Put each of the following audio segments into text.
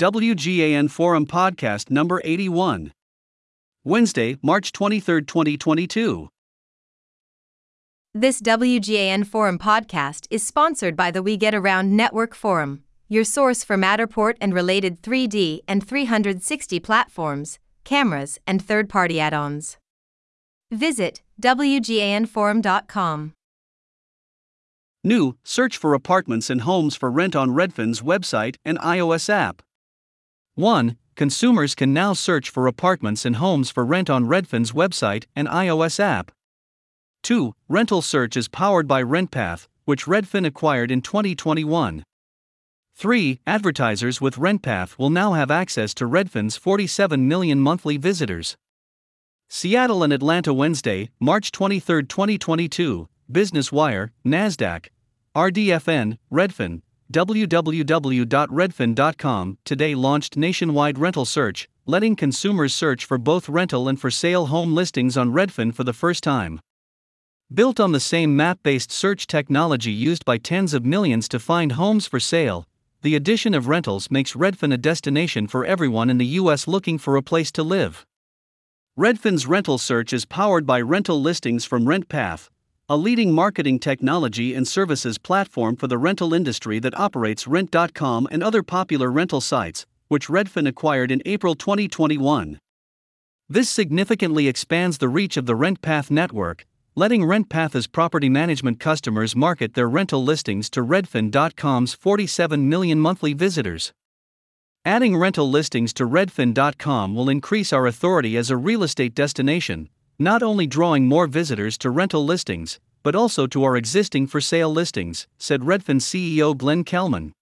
WGAN Forum Podcast number 81. Wednesday, March 23, 2022. This WGAN Forum podcast is sponsored by the We Get Around Network Forum, your source for Matterport and related 3D and 360 platforms, cameras, and third party add ons. Visit WGANForum.com. New Search for apartments and homes for rent on Redfin's website and iOS app. 1. Consumers can now search for apartments and homes for rent on Redfin's website and iOS app. 2. Rental search is powered by RentPath, which Redfin acquired in 2021. 3. Advertisers with RentPath will now have access to Redfin's 47 million monthly visitors. Seattle and Atlanta Wednesday, March 23, 2022. Business Wire, NASDAQ, RDFN, Redfin, www.redfin.com today launched nationwide rental search, letting consumers search for both rental and for sale home listings on Redfin for the first time. Built on the same map based search technology used by tens of millions to find homes for sale, the addition of rentals makes Redfin a destination for everyone in the U.S. looking for a place to live. Redfin's rental search is powered by rental listings from RentPath, a leading marketing technology and services platform for the rental industry that operates Rent.com and other popular rental sites, which Redfin acquired in April 2021. This significantly expands the reach of the RentPath network, letting RentPath's property management customers market their rental listings to Redfin.com's 47 million monthly visitors. Adding rental listings to Redfin.com will increase our authority as a real estate destination, not only drawing more visitors to rental listings, but also to our existing for sale listings, said Redfin CEO Glenn Kelman.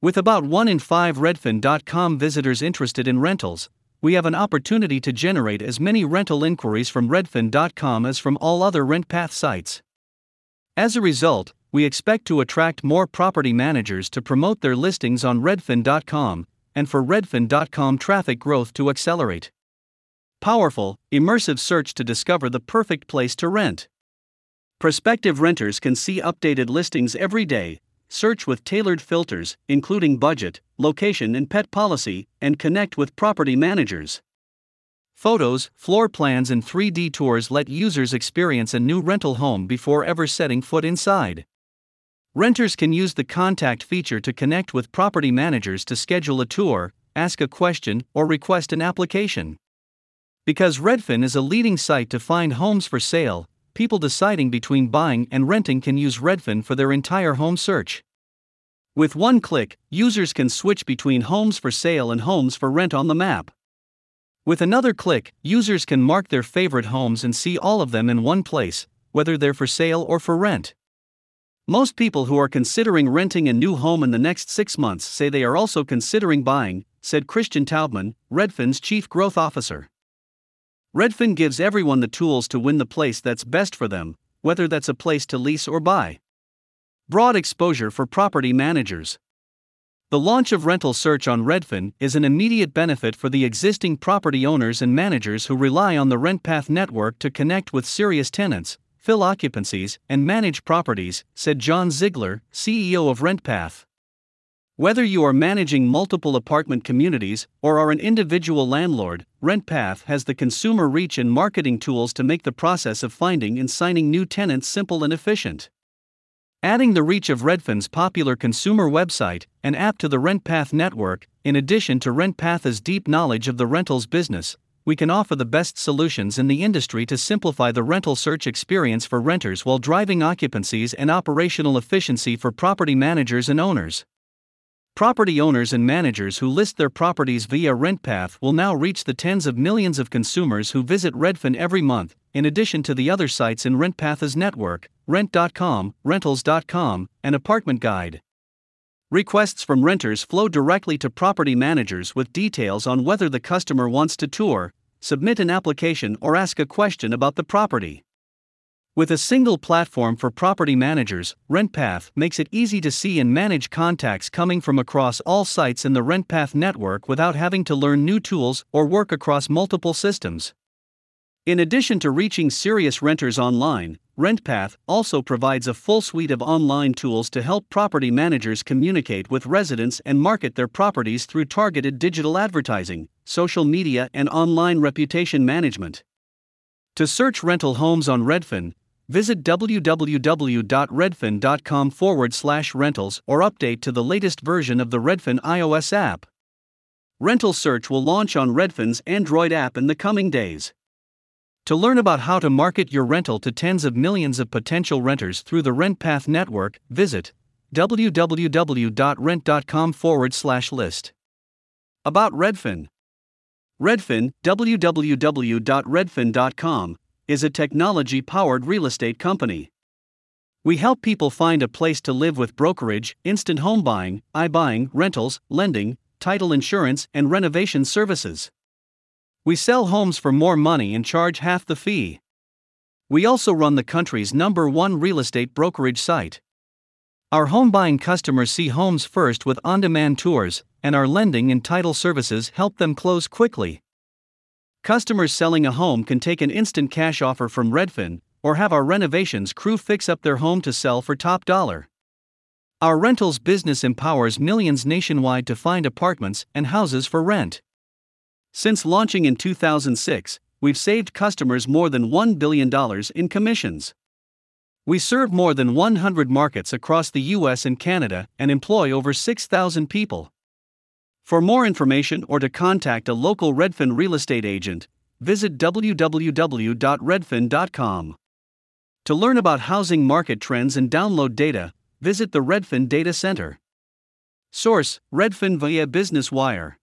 With about 1 in 5 Redfin.com visitors interested in rentals, we have an opportunity to generate as many rental inquiries from Redfin.com as from all other RentPath sites. As a result, we expect to attract more property managers to promote their listings on Redfin.com, and for Redfin.com traffic growth to accelerate. Powerful, immersive search to discover the perfect place to rent. Prospective renters can see updated listings every day, search with tailored filters, including budget, location, and pet policy, and connect with property managers. Photos, floor plans, and 3D tours let users experience a new rental home before ever setting foot inside. Renters can use the contact feature to connect with property managers to schedule a tour, ask a question, or request an application. Because Redfin is a leading site to find homes for sale, people deciding between buying and renting can use Redfin for their entire home search. With one click, users can switch between homes for sale and homes for rent on the map. With another click, users can mark their favorite homes and see all of them in one place, whether they're for sale or for rent. Most people who are considering renting a new home in the next six months say they are also considering buying, said Christian Taubman, Redfin's chief growth officer. Redfin gives everyone the tools to win the place that's best for them, whether that's a place to lease or buy. Broad exposure for property managers. The launch of rental search on Redfin is an immediate benefit for the existing property owners and managers who rely on the RentPath network to connect with serious tenants, fill occupancies, and manage properties, said John Ziegler, CEO of RentPath. Whether you are managing multiple apartment communities or are an individual landlord, RentPath has the consumer reach and marketing tools to make the process of finding and signing new tenants simple and efficient. Adding the reach of Redfin's popular consumer website and app to the RentPath network, in addition to RentPath's deep knowledge of the rentals business, we can offer the best solutions in the industry to simplify the rental search experience for renters while driving occupancies and operational efficiency for property managers and owners. Property owners and managers who list their properties via RentPath will now reach the tens of millions of consumers who visit Redfin every month, in addition to the other sites in RentPath's network Rent.com, Rentals.com, and Apartment Guide. Requests from renters flow directly to property managers with details on whether the customer wants to tour, submit an application, or ask a question about the property. With a single platform for property managers, RentPath makes it easy to see and manage contacts coming from across all sites in the RentPath network without having to learn new tools or work across multiple systems. In addition to reaching serious renters online, RentPath also provides a full suite of online tools to help property managers communicate with residents and market their properties through targeted digital advertising, social media, and online reputation management. To search rental homes on Redfin, visit www.redfin.com forward slash rentals or update to the latest version of the Redfin iOS app. Rental Search will launch on Redfin's Android app in the coming days. To learn about how to market your rental to tens of millions of potential renters through the RentPath network, visit www.rent.com forward slash list. About Redfin Redfin, www.redfin.com, is a technology powered real estate company. We help people find a place to live with brokerage, instant home buying, iBuying, rentals, lending, title insurance, and renovation services. We sell homes for more money and charge half the fee. We also run the country's number one real estate brokerage site. Our home buying customers see homes first with on demand tours, and our lending and title services help them close quickly. Customers selling a home can take an instant cash offer from Redfin, or have our renovations crew fix up their home to sell for top dollar. Our rentals business empowers millions nationwide to find apartments and houses for rent. Since launching in 2006, we've saved customers more than $1 billion in commissions. We serve more than 100 markets across the US and Canada and employ over 6,000 people. For more information or to contact a local Redfin real estate agent, visit www.redfin.com. To learn about housing market trends and download data, visit the Redfin Data Center. Source Redfin via Business Wire.